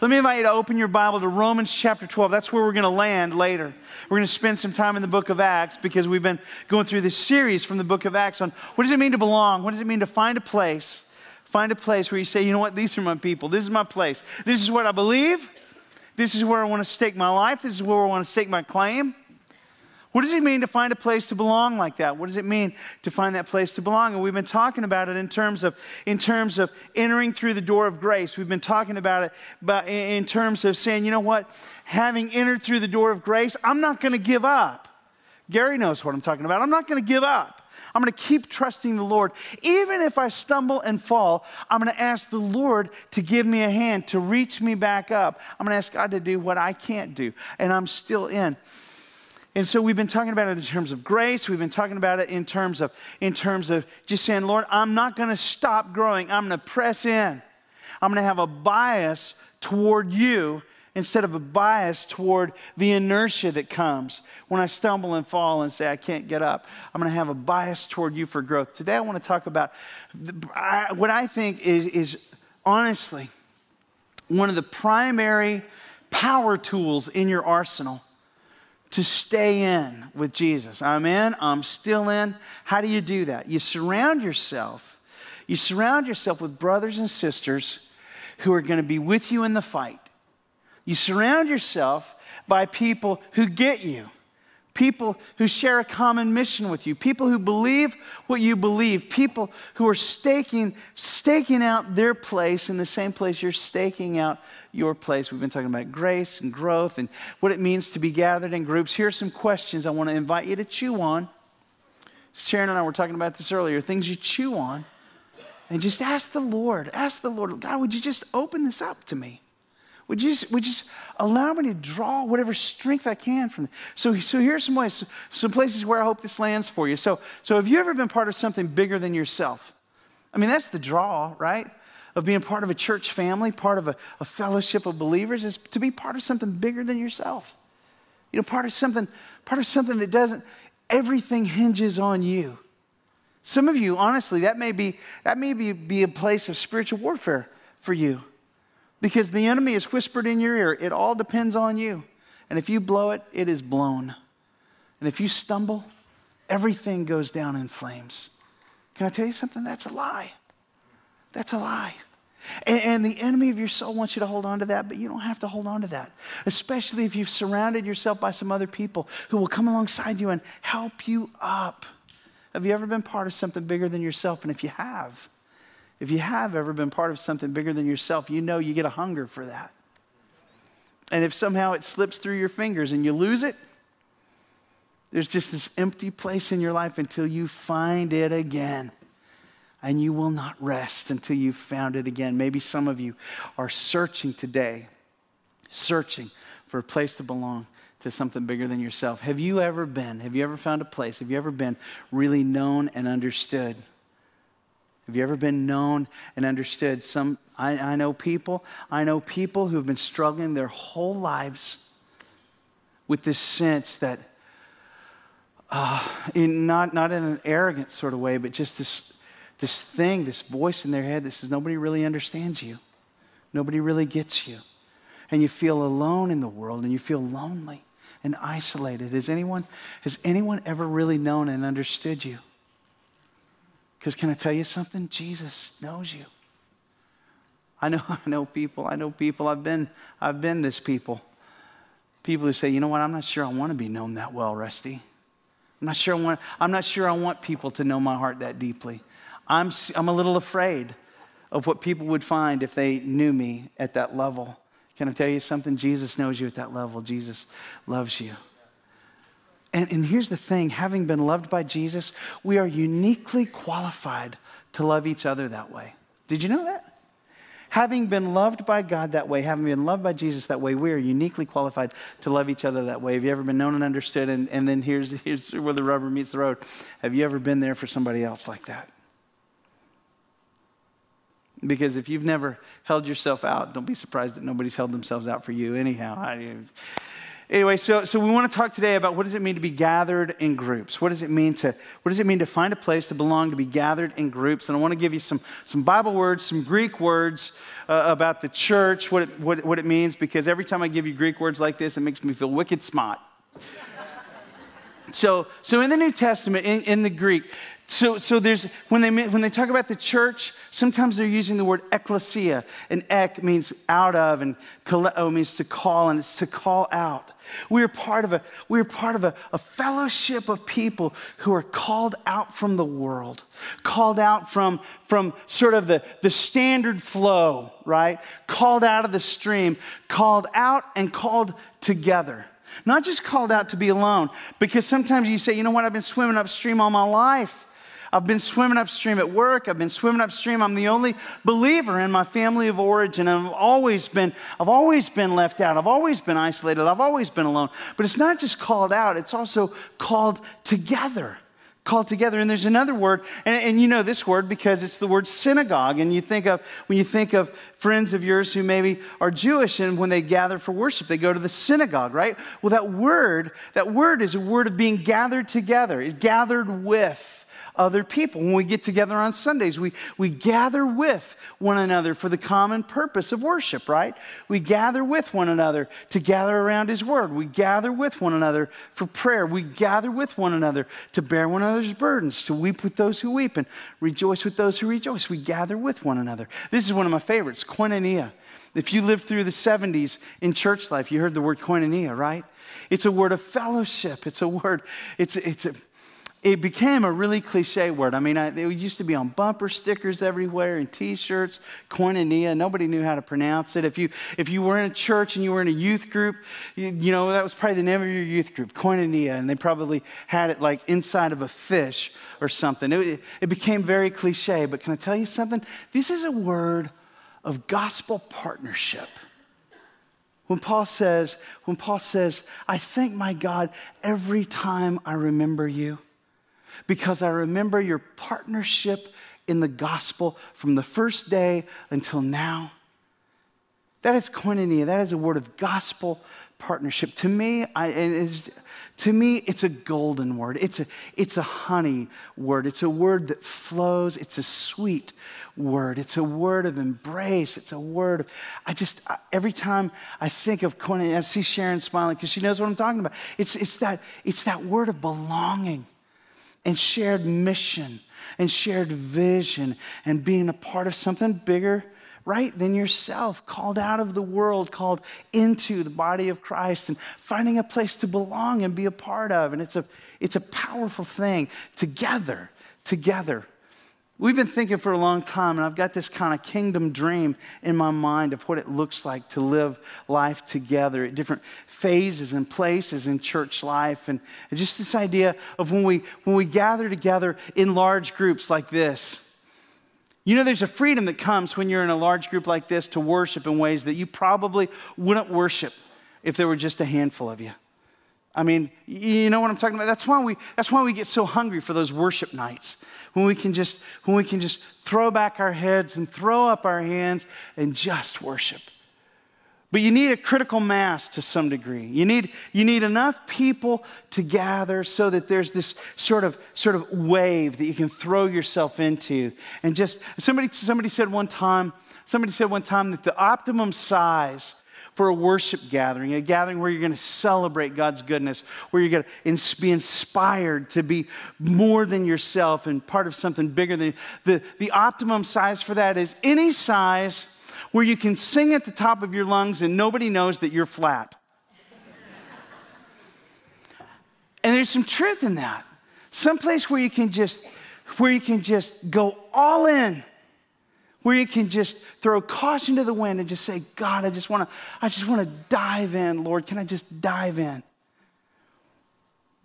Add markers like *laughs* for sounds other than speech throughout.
let me invite you to open your Bible to Romans chapter 12. That's where we're going to land later. We're going to spend some time in the book of Acts because we've been going through this series from the book of Acts on what does it mean to belong? What does it mean to find a place? Find a place where you say, you know what, these are my people. This is my place. This is what I believe. This is where I want to stake my life. This is where I want to stake my claim. What does it mean to find a place to belong like that? What does it mean to find that place to belong? And we've been talking about it in terms of, in terms of entering through the door of grace. We've been talking about it but in terms of saying, you know what? Having entered through the door of grace, I'm not going to give up. Gary knows what I'm talking about. I'm not going to give up. I'm going to keep trusting the Lord. Even if I stumble and fall, I'm going to ask the Lord to give me a hand, to reach me back up. I'm going to ask God to do what I can't do. And I'm still in. And so we've been talking about it in terms of grace. We've been talking about it in terms of, in terms of just saying, Lord, I'm not going to stop growing. I'm going to press in. I'm going to have a bias toward you instead of a bias toward the inertia that comes when I stumble and fall and say, I can't get up. I'm going to have a bias toward you for growth. Today, I want to talk about what I think is, is honestly one of the primary power tools in your arsenal to stay in with Jesus. I'm in, I'm still in. How do you do that? You surround yourself. You surround yourself with brothers and sisters who are going to be with you in the fight. You surround yourself by people who get you people who share a common mission with you, people who believe what you believe, people who are staking, staking out their place in the same place you're staking out your place. We've been talking about grace and growth and what it means to be gathered in groups. Here are some questions I want to invite you to chew on. Sharon and I were talking about this earlier things you chew on. And just ask the Lord, ask the Lord, God, would you just open this up to me? Would you, just, would you just allow me to draw whatever strength I can from it? So, so here's some ways, some places where I hope this lands for you. So, so have you ever been part of something bigger than yourself? I mean, that's the draw, right? Of being part of a church family, part of a, a fellowship of believers, is to be part of something bigger than yourself. You know, part of something, part of something that doesn't, everything hinges on you. Some of you, honestly, that may be, that may be, be a place of spiritual warfare for you. Because the enemy has whispered in your ear, it all depends on you. And if you blow it, it is blown. And if you stumble, everything goes down in flames. Can I tell you something? That's a lie. That's a lie. And, and, the enemy of your soul wants you to hold on to that, but you don't have to hold on to that. Especially if you've surrounded yourself by some other people who will come alongside you and help you up. Have you ever been part of something bigger than yourself? And if you have, if you have ever been part of something bigger than yourself, you know you get a hunger for that. And if somehow it slips through your fingers and you lose it, there's just this empty place in your life until you find it again. And you will not rest until you've found it again. Maybe some of you are searching today, searching for a place to belong to something bigger than yourself. Have you ever been, have you ever found a place, have you ever been really known and understood? Have you ever been known and understood? Some, I, I know people, I know people who've been struggling their whole lives with this sense that, uh, in not, not in an arrogant sort of way, but just this, this thing, this voice in their head that says, nobody really understands you. Nobody really gets you. And you feel alone in the world and you feel lonely and isolated. Has anyone, has anyone ever really known and understood you? Because can I tell you something? Jesus knows you. I know, *laughs* I know people, I know people, I've been, I've been this people. People who say, you know what, I'm not sure I want to be known that well, Rusty. I'm not sure I want, I'm not sure I want people to know my heart that deeply. I'm, I'm a little afraid of what people would find if they knew me at that level. Can I tell you something? Jesus knows you at that level. Jesus loves you. And, and here's the thing having been loved by Jesus, we are uniquely qualified to love each other that way. Did you know that? Having been loved by God that way, having been loved by Jesus that way, we are uniquely qualified to love each other that way. Have you ever been known and understood? And, and then here's, *laughs* here's where the rubber meets the road. Have you ever been there for somebody else like that? Because if you've never held yourself out, don't be surprised that nobody's held themselves out for you anyhow. I, anyway, so, so we want to talk today about what does it mean to be gathered in groups? What does it mean to, what does it mean to find a place to belong, to be gathered in groups? And I want to give you some, some Bible words, some Greek words uh, about the church, what it, what, what it means, because every time I give you Greek words like this, it makes me feel wicked smart. *laughs* so, so in the New Testament, in, in the Greek, so, so there's, when they, when they talk about the church, sometimes they're using the word ecclesia. And ek means out of, and kaleo means to call, and it's to call out. We are part of a, we are part of a, a fellowship of people who are called out from the world, called out from, from sort of the, the standard flow, right? Called out of the stream, called out and called together. Not just called out to be alone, because sometimes you say, you know what, I've been swimming upstream all my life. I've been swimming upstream at work. I've been swimming upstream. I'm the only believer in my family of origin. I've always been, I've always been left out. I've always been isolated. I've always been alone. But it's not just called out, it's also called together. Called together. And there's another word, and, and you know this word because it's the word synagogue. And you think of, when you think of friends of yours who maybe are Jewish and when they gather for worship, they go to the synagogue, right? Well, that word, that word is a word of being gathered together, gathered with other people. When we get together on Sundays, we, we gather with one another for the common purpose of worship, right? We gather with one another to gather around His Word. We gather with one another for prayer. We gather with one another to bear one another's burdens, to weep with those who weep and rejoice with those who rejoice. We gather with one another. This is one of my favorites, koinonia. If you lived through the 70s in church life, you heard the word koinonia, right? It's a word of fellowship. It's a word, it's, it's a, it became a really cliche word. I mean, I, it used to be on bumper stickers everywhere and T-shirts. Koinonia, nobody knew how to pronounce it. If you if you were in a church and you were in a youth group, you, you know that was probably the name of your youth group, Koinonia, and they probably had it like inside of a fish or something. It, it became very cliche. But can I tell you something? This is a word of gospel partnership. When Paul says, when Paul says, I thank my God every time I remember you because I remember your partnership in the gospel from the first day until now. That is koinonia. That is a word of gospel partnership. To me, I, to me, it's a golden word. It's a, it's a honey word. It's a word that flows. It's a sweet word. It's a word of embrace. It's a word of, I just, every time I think of koinonia, I see Sharon smiling because she knows what I'm talking about. It's, it's, that, it's that word of belonging and shared mission and shared vision and being a part of something bigger, right, than yourself, called out of the world, called into the body of Christ and finding a place to belong and be a part of. And it's a, it's a powerful thing together, together. We've been thinking for a long time, and I've got this kind of kingdom dream in my mind of what it looks like to live life together at different phases and places in church life. And just this idea of when we, when we gather together in large groups like this. You know, there's a freedom that comes when you're in a large group like this to worship in ways that you probably wouldn't worship if there were just a handful of you. I mean, you know what I'm talking about? That's why we, that's why we get so hungry for those worship nights when we can just, when we can just throw back our heads and throw up our hands and just worship. But you need a critical mass to some degree. You need, you need enough people to gather so that there's this sort of, sort of wave that you can throw yourself into. And just, somebody, somebody said one time, somebody said one time that the optimum size for a worship gathering, a gathering where you're going to celebrate God's goodness, where you're going to be inspired to be more than yourself and part of something bigger than you. The, the optimum size for that is any size where you can sing at the top of your lungs and nobody knows that you're flat. and there's some truth in that. Some place where you can just where you can just go all in where you can just throw caution to the wind and just say, God, I just want to, I just want to dive in, Lord. Can I just dive in?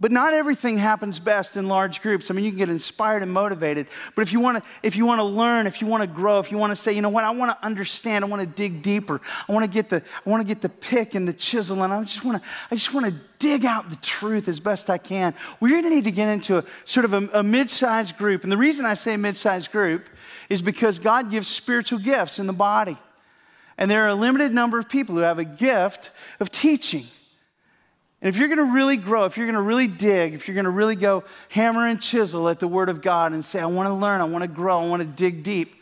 But not everything happens best in large groups. I mean, you can get inspired and motivated. But if you want to, if you want to learn, if you want to grow, if you want to say, you know what, I want to understand, I want to dig deeper. I want to get the, I want to get the pick and the chisel, and I just want to, I just want to dig out the truth as best I can. We're going to need to get into a sort of a, a mid-sized group. And the reason I say mid-sized group is because God gives spiritual gifts in the body. And there are a limited number of people who have a gift of teaching. And if you're going to really grow, if you're going to really dig, if you're going to really go hammer and chisel at the Word of God and say, I want to learn, I want to grow, I want to dig deep,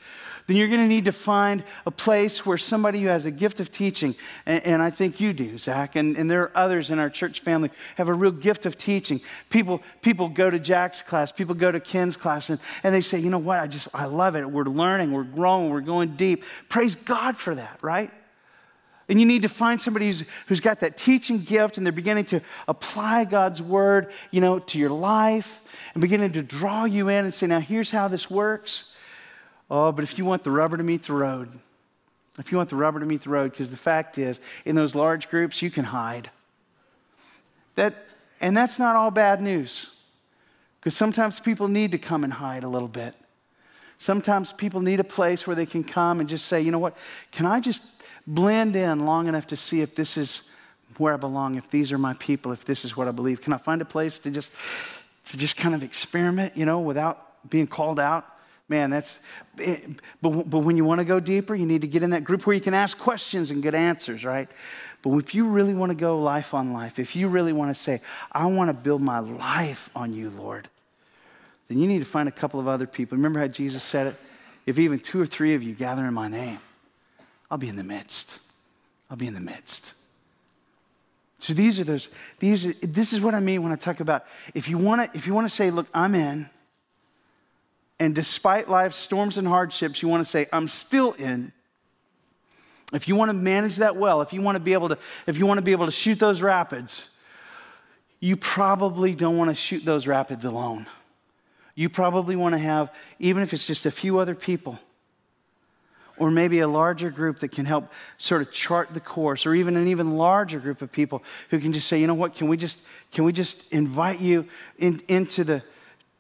then you're going to need to find a place where somebody who has a gift of teaching, and, and I think you do, Zach, and, and there are others in our church family have a real gift of teaching. People, people go to Jack's class, people go to Ken's class, and, and they say, you know what, I just, I love it. We're learning, we're growing, we're going deep. Praise God for that, right? And you need to find somebody who's, who's got that teaching gift and they're beginning to apply God's word, you know, to your life and beginning to draw you in and say, now here's how this works. Oh, but if you want the rubber to meet the road, if you want the rubber to meet the road, because the fact is, in those large groups, you can hide. That, and that's not all bad news. Because sometimes people need to come and hide a little bit. Sometimes people need a place where they can come and just say, you know what, can I just blend in long enough to see if this is where I belong, if these are my people, if this is what I believe? Can I find a place to just to just kind of experiment, you know, without being called out? Man, that's but, but when you want to go deeper, you need to get in that group where you can ask questions and get answers, right? But if you really want to go life on life, if you really want to say, I want to build my life on you, Lord, then you need to find a couple of other people. Remember how Jesus said it? If even two or three of you gather in my name, I'll be in the midst. I'll be in the midst. So these are those, these are, this is what I mean when I talk about if you want to, if you want to say, look, I'm in, and despite life's storms and hardships, you want to say, I'm still in. If you want to manage that well, if you want to be able to, if you want to be able to shoot those rapids, you probably don't want to shoot those rapids alone. You probably want to have, even if it's just a few other people or maybe a larger group that can help sort of chart the course or even an even larger group of people who can just say you know what? Can we just can we just invite you in, into the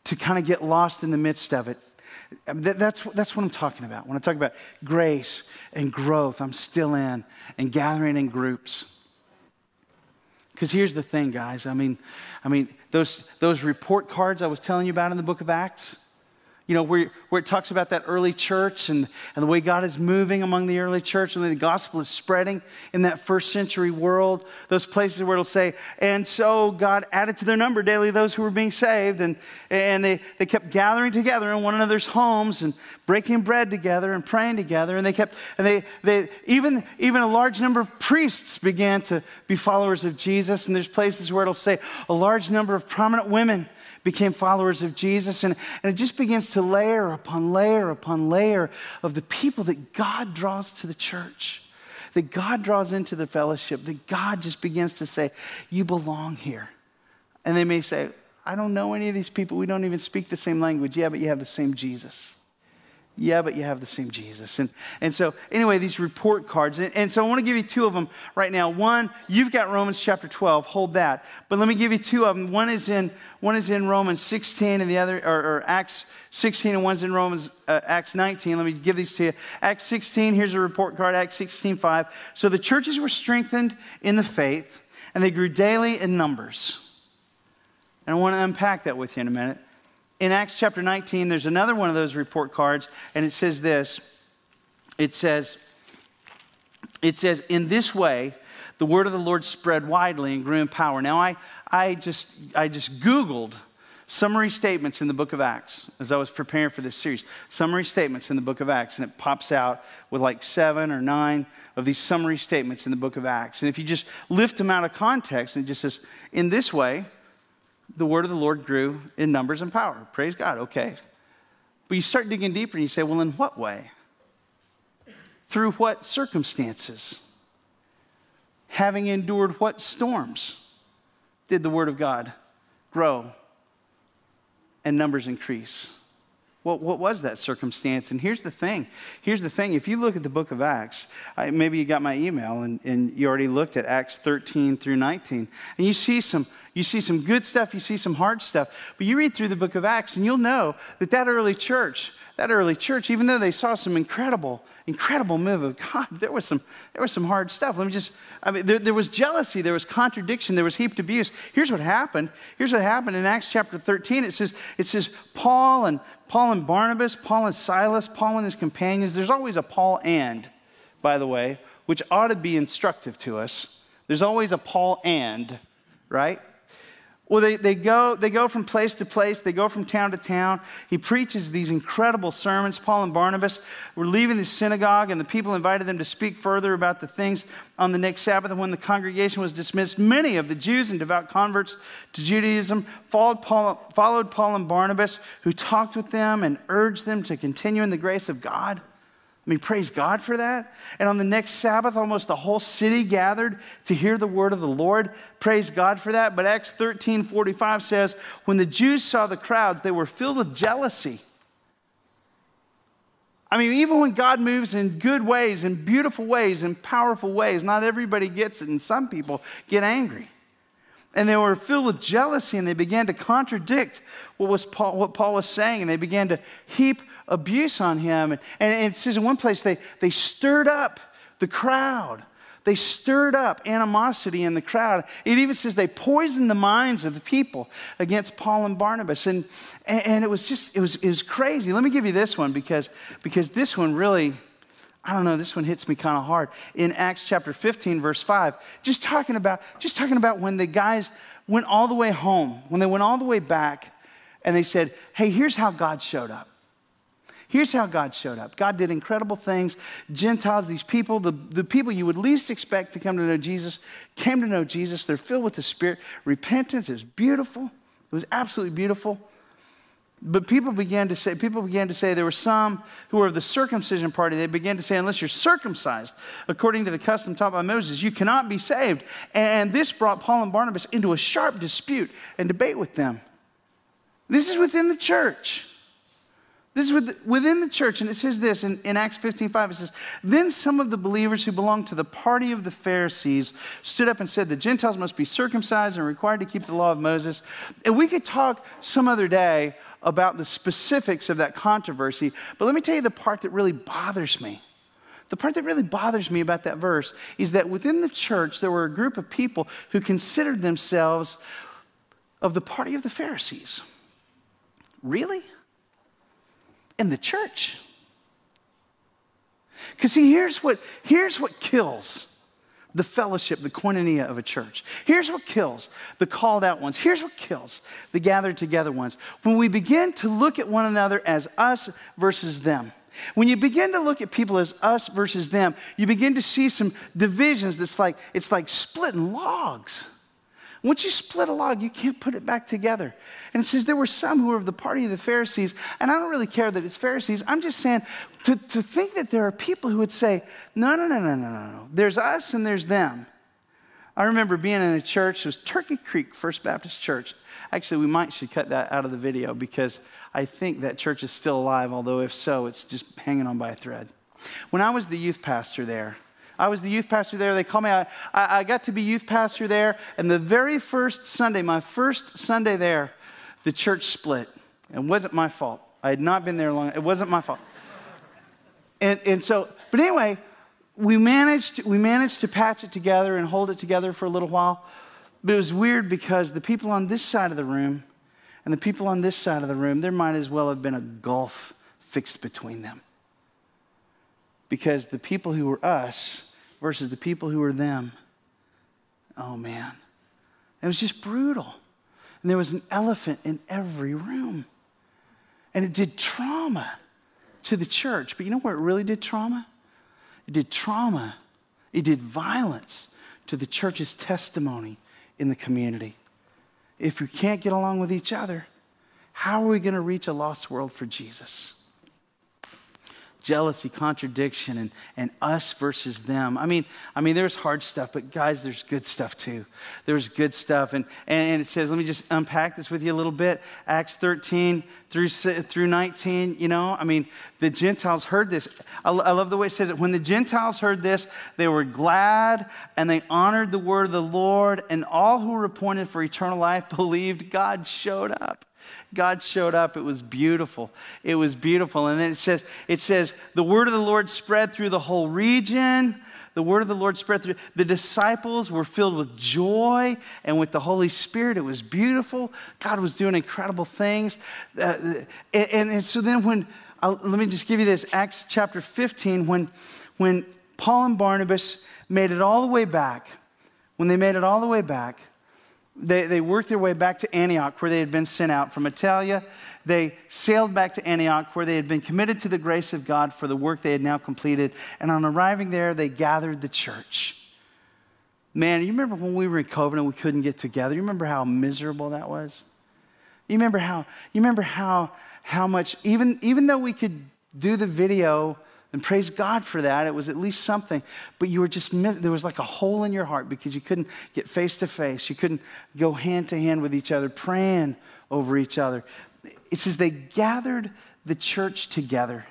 to kind of get lost in the midst of it? That's, that's what i'm talking about. When i talk about grace and growth i'm still in and gathering in groups. Because here's the thing guys. I mean i mean those those report cards i was telling you about in the book of acts you know, where, where it talks about that early church and, and the way God is moving among the early church and the gospel is spreading in that first century world. Those places where it'll say, and so God added to their number daily those who were being saved. And, and they, they kept gathering together in one another's homes and breaking bread together and praying together. And they kept, and they, they even, even a large number of priests began to be followers of Jesus. And there's places where it'll say a large number of prominent women became followers of Jesus. And, and it just begins to layer upon layer upon layer of the people that God draws to the church, that God draws into the fellowship, that God just begins to say, You belong here. And they may say, I don't know any of these people. We don't even speak the same language. Yeah, but you have the same Jesus. Yeah, but you have the same Jesus. And, and so, anyway, these report cards. And, and, so, I want to give you two of them right now. One, you've got Romans chapter 12, hold that. But let me give you two of them. One is in, one is in Romans 16, and the other, or, or Acts 16, and one's in Romans, uh, Acts 19. Let me give these to you. Acts 16, here's a report card, Acts 16, 5. So, the churches were strengthened in the faith, and they grew daily in numbers. And I want to unpack that with you in a minute in Acts chapter 19, there's another one of those report cards, and it says this. It says, it says, in this way, the word of the Lord spread widely and grew in power. Now, I, I, just, I just Googled summary statements in the book of Acts as I was preparing for this series. Summary statements in the book of Acts, and it pops out with like seven or nine of these summary statements in the book of Acts. And if you just lift them out of context, and it just says, in this way, the word of the Lord grew in numbers and power. Praise God, okay. But you start digging deeper and you say, well, in what way? Through what circumstances? Having endured what storms did the word of God grow and numbers increase? What, what was that circumstance? And here's the thing. Here's the thing. If you look at the book of Acts, I, maybe you got my email and, and you already looked at Acts 13 through 19, and you see some you see some good stuff, you see some hard stuff. But you read through the book of Acts and you'll know that that early church, that early church, even though they saw some incredible, incredible move of God, *laughs* there was some, there was some hard stuff. Let me just, I mean, there, there was jealousy, there was contradiction, there was heaped abuse. Here's what happened. Here's what happened in Acts chapter 13. It says, it says Paul and Paul and Barnabas, Paul and Silas, Paul and his companions. There's always a Paul and, by the way, which ought to be instructive to us. There's always a Paul and right? Well, they, they, go, they go from place to place, they go from town to town. He preaches these incredible sermons. Paul and Barnabas were leaving the synagogue, and the people invited them to speak further about the things on the next Sabbath. And when the congregation was dismissed, many of the Jews and devout converts to Judaism followed Paul, followed Paul and Barnabas, who talked with them and urged them to continue in the grace of God. I mean, praise God for that. And on the next Sabbath, almost the whole city gathered to hear the word of the Lord. Praise God for that. But Acts 13 45 says, when the Jews saw the crowds, they were filled with jealousy. I mean, even when God moves in good ways, in beautiful ways, in powerful ways, not everybody gets it, and some people get angry. And they were filled with jealousy, and they began to contradict what, was Paul, what Paul was saying, and they began to heap abuse on him. And, and it says in one place they, they stirred up the crowd. They stirred up animosity in the crowd. It even says they poisoned the minds of the people against Paul and Barnabas. And, and, and it was just, it was, it was crazy. Let me give you this one because, because this one really, I don't know, this one hits me kind of hard. In Acts chapter 15, verse 5, just talking about, just talking about when the guys went all the way home, when they went all the way back, and they said, Hey, here's how God showed up. Here's how God showed up God did incredible things. Gentiles, these people, the, the people you would least expect to come to know Jesus, came to know Jesus. They're filled with the Spirit. Repentance is beautiful. It was absolutely beautiful. But people began to say, people began to say, there were some who were of the circumcision party. They began to say, unless you're circumcised according to the custom taught by Moses, you cannot be saved. And this brought Paul and Barnabas into a sharp dispute and debate with them. This is within the church. This is within the church, and it says this in, in Acts 15 5. It says, Then some of the believers who belonged to the party of the Pharisees stood up and said, The Gentiles must be circumcised and required to keep the law of Moses. And we could talk some other day about the specifics of that controversy, but let me tell you the part that really bothers me. The part that really bothers me about that verse is that within the church, there were a group of people who considered themselves of the party of the Pharisees. Really? in the church. Because see, here's what, here's what kills the fellowship, the koinonia of a church. Here's what kills the called out ones. Here's what kills the gathered together ones. When we begin to look at one another as us versus them. When you begin to look at people as us versus them, you begin to see some divisions that's like, it's like splitting logs. Once you split a log, you can't put it back together. And it says there were some who were of the party of the Pharisees, and I don't really care that it's Pharisees. I'm just saying to, to think that there are people who would say, no, no, no, no, no, no. There's us and there's them. I remember being in a church, it was Turkey Creek First Baptist Church. Actually, we might should cut that out of the video because I think that church is still alive, although if so, it's just hanging on by a thread. When I was the youth pastor there, I was the youth pastor there. They called me. I, I got to be youth pastor there. And the very first Sunday, my first Sunday there, the church split. It wasn't my fault. I had not been there long. It wasn't my fault. And, and so, but anyway, we managed, we managed to patch it together and hold it together for a little while. But it was weird because the people on this side of the room and the people on this side of the room, there might as well have been a gulf fixed between them. Because the people who were us versus the people who were them. Oh man. It was just brutal. And there was an elephant in every room. And it did trauma to the church. But you know where it really did trauma? It did trauma, it did violence to the church's testimony in the community. If we can't get along with each other, how are we going to reach a lost world for Jesus? Jealousy, contradiction, and, and us versus them. I mean, I mean, there's hard stuff, but guys, there's good stuff too. There's good stuff. And, and and it says, let me just unpack this with you a little bit. Acts 13 through, through 19, you know, I mean, the Gentiles heard this. I, I love the way it says it. When the Gentiles heard this, they were glad and they honored the word of the Lord, and all who were appointed for eternal life believed God showed up. God showed up. It was beautiful. It was beautiful. And then it says, it says, the word of the Lord spread through the whole region. The word of the Lord spread through. The disciples were filled with joy and with the Holy Spirit. It was beautiful. God was doing incredible things. Uh, and, and, so then when, uh, let me just give you this Acts chapter 15, when, when Paul and Barnabas made it all the way back, when they made it all the way back, They, they worked their way back to Antioch, where they had been sent out from Attalia. They sailed back to Antioch, where they had been committed to the grace of God for the work they had now completed. And on arriving there, they gathered the church. Man, you remember when we were in COVID, we couldn't get together? You remember how miserable that was? You remember how, you remember how, how much, even, even though we could do the video and praise God for that, it was at least something, but you were just, there was like a hole in your heart because you couldn't get face to face. You couldn't go hand to hand with each other, praying over each other. It says they gathered the church together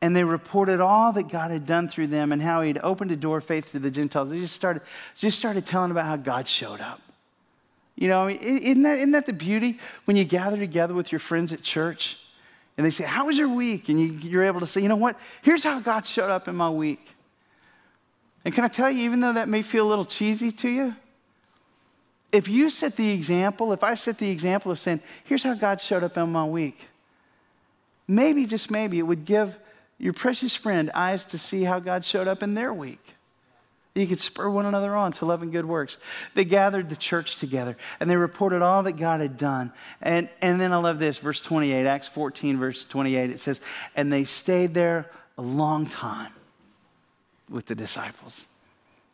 and they reported all that God had done through them and how He'd opened a door of faith to the Gentiles. They just started, just started telling about how God showed up. You know, I mean, isn't that, isn't that the beauty when you gather together with your friends at church and they say, How was your week? And you, you're able to say, You know what? Here's how God showed up in my week. And can I tell you, even though that may feel a little cheesy to you, if you set the example, if I set the example of saying, Here's how God showed up in my week, maybe, just maybe, it would give your precious friend eyes to see how God showed up in their week. You could spur one another on to love and good works. They gathered the church together and they reported all that God had done. And, and then I love this, verse 28, Acts 14, verse 28. It says, And they stayed there a long time with the disciples.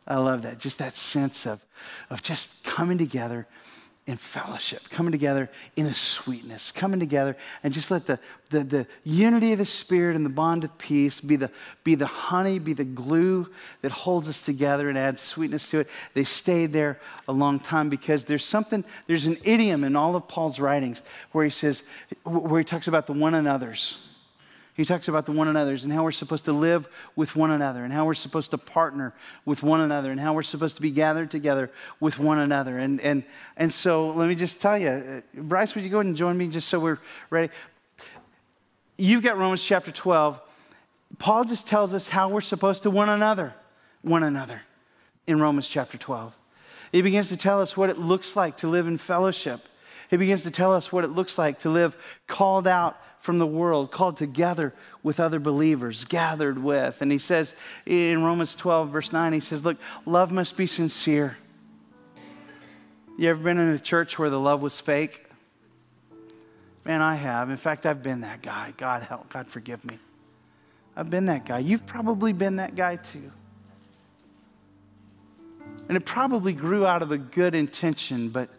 I love that. Just that sense of, of just coming together in fellowship, coming together in a sweetness, coming together and just let the, the, the unity of the Spirit and the bond of peace be the, be the honey, be the glue that holds us together and adds sweetness to it. They stayed there a long time because there's something, there's an idiom in all of Paul's writings where he says, where he talks about the one another's he talks about the one another's and how we're supposed to live with one another and how we're supposed to partner with one another and how we're supposed to be gathered together with one another. And, and, and so let me just tell you, uh, Bryce, would you go ahead and join me just so we're ready? You've got Romans chapter 12. Paul just tells us how we're supposed to one another, one another in Romans chapter 12. He begins to tell us what it looks like to live in fellowship. He begins to tell us what it looks like to live called out from the world, called together with other believers, gathered with. And he says in Romans 12, verse 9, he says, Look, love must be sincere. You ever been in a church where the love was fake? Man, I have. In fact, I've been that guy. God help, God forgive me. I've been that guy. You've probably been that guy too. And it probably grew out of a good intention, but,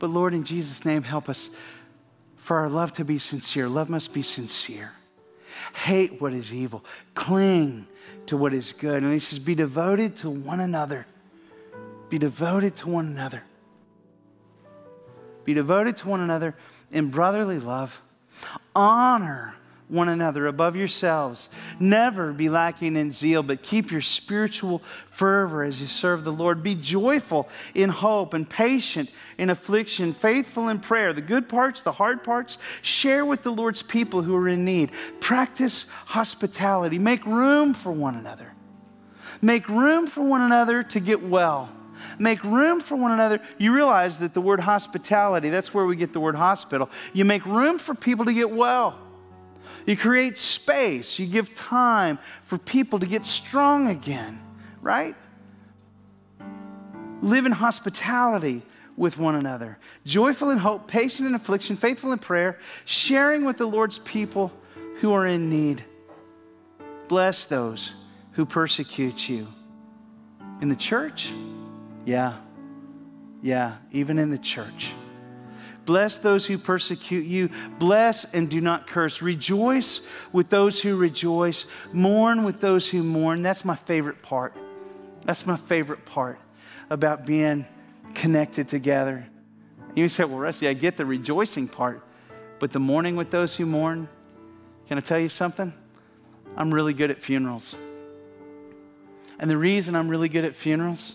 but Lord, in Jesus' name, help us for our love to be sincere. Love must be sincere. Hate what is evil, cling to what is good. And he says, be devoted to one another. Be devoted to one another. Be devoted to one another in brotherly love. Honor one another above yourselves. Never be lacking in zeal, but keep your spiritual fervor as you serve the Lord. Be joyful in hope and patient in affliction, faithful in prayer. The good parts, the hard parts, share with the Lord's people who are in need. Practice hospitality. Make room for one another. Make room for one another to get well. Make room for one another. You realize that the word hospitality, that's where we get the word hospital. You make room for people to get well. You create space. You give time for people to get strong again, right? Live in hospitality with one another. Joyful in hope, patient in affliction, faithful in prayer, sharing with the Lord's people who are in need. Bless those who persecute you. In the church? Yeah. Yeah, even in the church. Bless those who persecute you. Bless and do not curse. Rejoice with those who rejoice. Mourn with those who mourn. That's my favorite part. That's my favorite part about being connected together. You say, well, Rusty, I get the rejoicing part, but the mourning with those who mourn, can I tell you something? I'm really good at funerals. And the reason I'm really good at funerals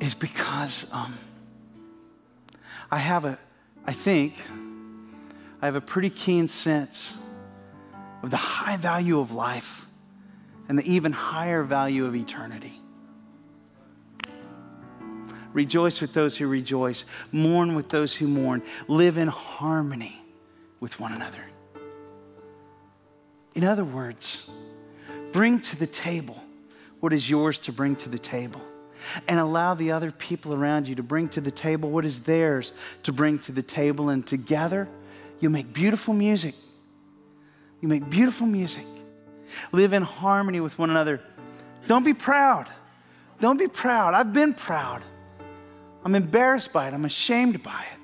is because um, I have a, I think, I have a pretty keen sense of the high value of life and the even higher value of eternity. Rejoice with those who rejoice, mourn with those who mourn, live in harmony with one another. In other words, bring to the table what is yours to bring to the table. And allow the other people around you to bring to the table what is theirs to bring to the table. And together, you make beautiful music. You make beautiful music. Live in harmony with one another. Don't be proud. Don't be proud. I've been proud. I'm embarrassed by it. I'm ashamed by it.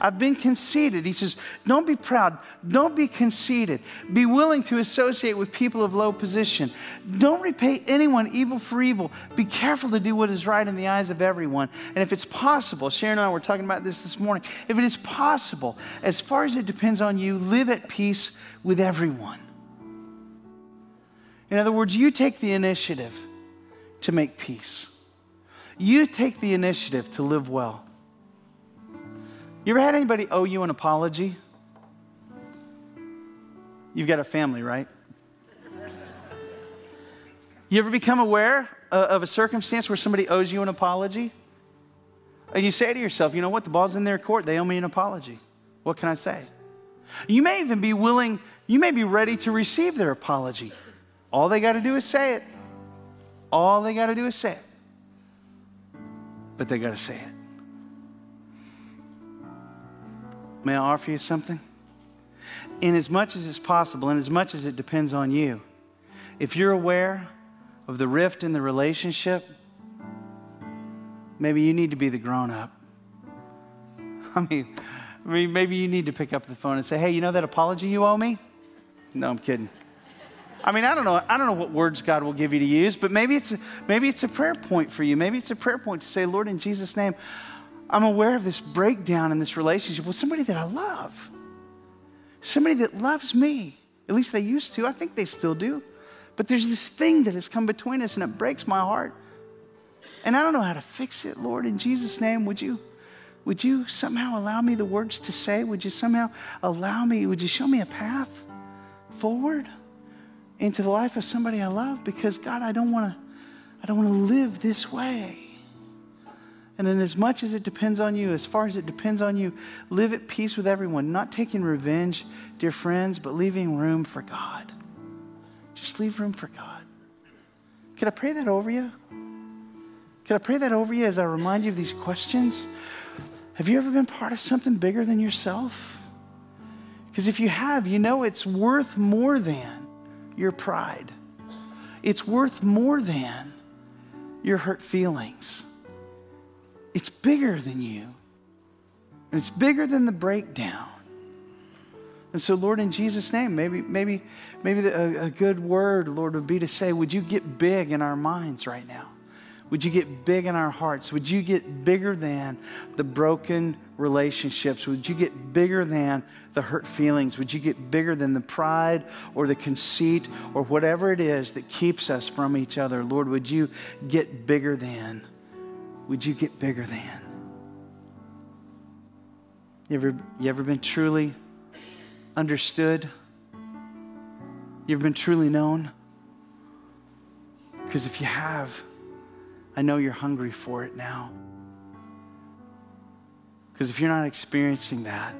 I've been conceited. He says, Don't be proud. Don't be conceited. Be willing to associate with people of low position. Don't repay anyone evil for evil. Be careful to do what is right in the eyes of everyone. And if it's possible, Sharon and I were talking about this this morning. If it is possible, as far as it depends on you, live at peace with everyone. In other words, you take the initiative to make peace. You take the initiative to live well. You ever had anybody owe you an apology? You've got a family, right? You ever become aware uh, of a circumstance where somebody owes you an apology? And you say to yourself, you know what, the ball's in their court, they owe me an apology. What can I say? You may even be willing, you may be ready to receive their apology. All they got to do is say it. All they got to do is say it. But they got to say it. May I offer you something? In as much as it's possible, and as much as it depends on you, if you're aware of the rift in the relationship, maybe you need to be the grown up. *laughs* I mean, I mean, maybe you need to pick up the phone and say, "Hey, you know that apology you owe me?" No, I'm kidding. I mean, I don't know. I don't know what words God will give you to use, but maybe it's maybe it's a prayer point for you. Maybe it's a prayer point to say, "Lord, in Jesus' name, I'm aware of this breakdown in this relationship with somebody that I love. Somebody that loves me. At least they used to. I think they still do. But there's this thing that has come between us and it breaks my heart. And I don't know how to fix it, Lord. In Jesus' name, would you, would you somehow allow me the words to say? Would you somehow allow me, would you show me a path forward into the life of somebody I love? Because God, I don't want to, I don't want to live this way. And then, as much as it depends on you, as far as it depends on you, live at peace with everyone, not taking revenge, dear friends, but leaving room for God. Just leave room for God. Can I pray that over you? Can I pray that over you as I remind you of these questions? Have you ever been part of something bigger than yourself? Because if you have, you know it's worth more than your pride, it's worth more than your hurt feelings. It's bigger than you. And it's bigger than the breakdown. And so, Lord, in Jesus' name, maybe, maybe, maybe a, a good word, Lord, would be to say, would you get big in our minds right now? Would you get big in our hearts? Would you get bigger than the broken relationships? Would you get bigger than the hurt feelings? Would you get bigger than the pride or the conceit or whatever it is that keeps us from each other? Lord, would you get bigger than? Would you get bigger than? You ever, you ever been truly understood? You ever been truly known? Because if you have, I know you're hungry for it now. Because if you're not experiencing that,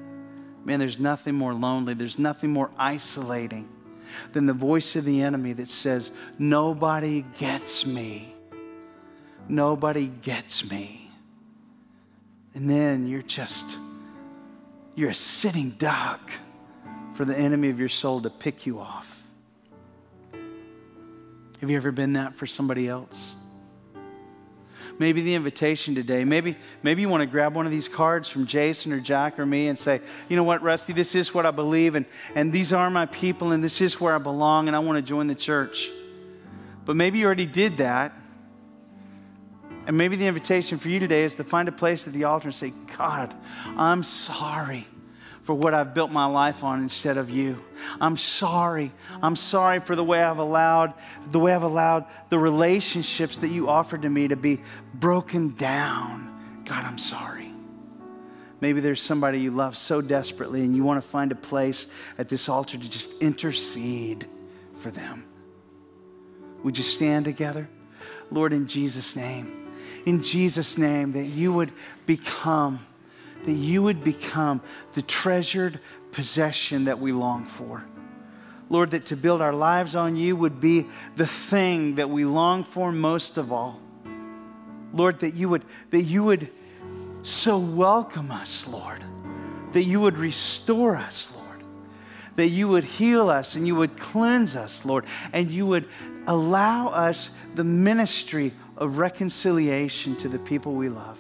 man, there's nothing more lonely, there's nothing more isolating than the voice of the enemy that says, Nobody gets me. Nobody gets me. And then you're just, you're a sitting duck for the enemy of your soul to pick you off. Have you ever been that for somebody else? Maybe the invitation today, maybe, maybe you want to grab one of these cards from Jason or Jack or me and say, you know what, Rusty, this is what I believe, and, and these are my people, and this is where I belong, and I want to join the church. But maybe you already did that and maybe the invitation for you today is to find a place at the altar and say, God, I'm sorry for what I've built my life on instead of you. I'm sorry. I'm sorry for the way I've allowed the way I've allowed the relationships that you offered to me to be broken down. God, I'm sorry. Maybe there's somebody you love so desperately and you want to find a place at this altar to just intercede for them. Would you stand together? Lord, in Jesus' name in Jesus' name that you would become, that you would become the treasured possession that we long for. Lord, that to build our lives on you would be the thing that we long for most of all. Lord, that you would, that you would so welcome us, Lord, that you would restore us, Lord, that you would heal us and you would cleanse us, Lord, and you would allow us the ministry of reconciliation to the people we love.